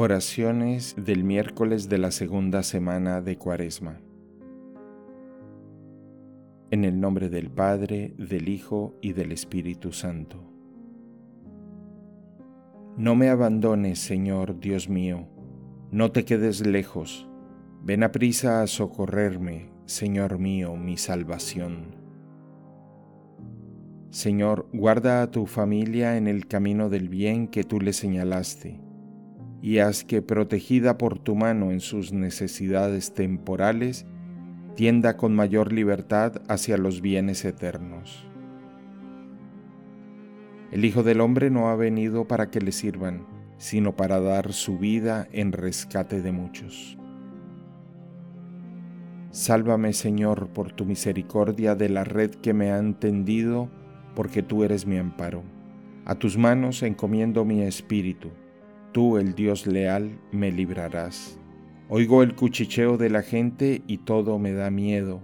Oraciones del miércoles de la segunda semana de Cuaresma. En el nombre del Padre, del Hijo y del Espíritu Santo. No me abandones, Señor Dios mío, no te quedes lejos, ven a prisa a socorrerme, Señor mío, mi salvación. Señor, guarda a tu familia en el camino del bien que tú le señalaste y haz que, protegida por tu mano en sus necesidades temporales, tienda con mayor libertad hacia los bienes eternos. El Hijo del Hombre no ha venido para que le sirvan, sino para dar su vida en rescate de muchos. Sálvame, Señor, por tu misericordia de la red que me han tendido, porque tú eres mi amparo. A tus manos encomiendo mi espíritu Tú, el Dios leal, me librarás. Oigo el cuchicheo de la gente y todo me da miedo.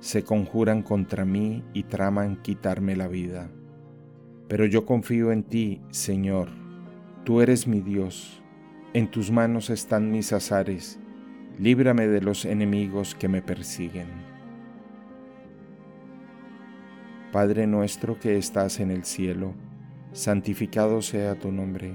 Se conjuran contra mí y traman quitarme la vida. Pero yo confío en ti, Señor. Tú eres mi Dios. En tus manos están mis azares. Líbrame de los enemigos que me persiguen. Padre nuestro que estás en el cielo, santificado sea tu nombre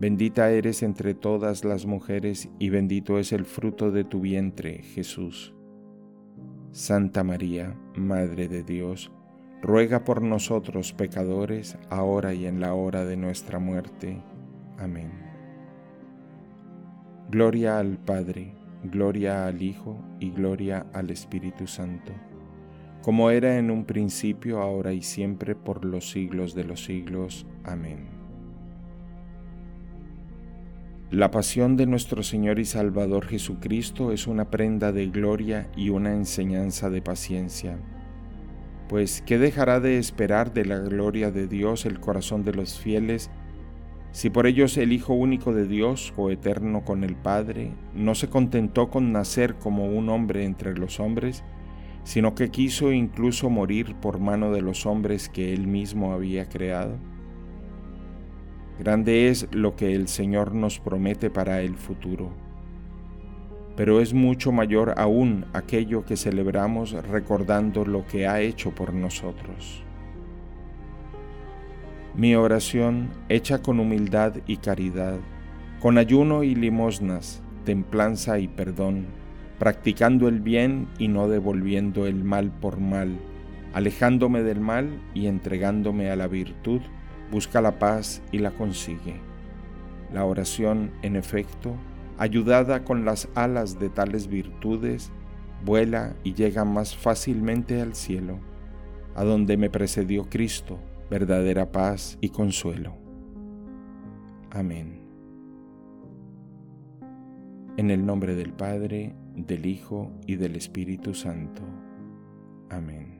Bendita eres entre todas las mujeres y bendito es el fruto de tu vientre, Jesús. Santa María, Madre de Dios, ruega por nosotros pecadores, ahora y en la hora de nuestra muerte. Amén. Gloria al Padre, gloria al Hijo y gloria al Espíritu Santo, como era en un principio, ahora y siempre, por los siglos de los siglos. Amén. La pasión de nuestro Señor y Salvador Jesucristo es una prenda de gloria y una enseñanza de paciencia. Pues, ¿qué dejará de esperar de la gloria de Dios el corazón de los fieles si por ellos el Hijo único de Dios, coeterno con el Padre, no se contentó con nacer como un hombre entre los hombres, sino que quiso incluso morir por mano de los hombres que él mismo había creado? Grande es lo que el Señor nos promete para el futuro. Pero es mucho mayor aún aquello que celebramos recordando lo que ha hecho por nosotros. Mi oración, hecha con humildad y caridad, con ayuno y limosnas, templanza y perdón, practicando el bien y no devolviendo el mal por mal, alejándome del mal y entregándome a la virtud, busca la paz y la consigue. La oración, en efecto, ayudada con las alas de tales virtudes, vuela y llega más fácilmente al cielo, a donde me precedió Cristo, verdadera paz y consuelo. Amén. En el nombre del Padre, del Hijo y del Espíritu Santo. Amén.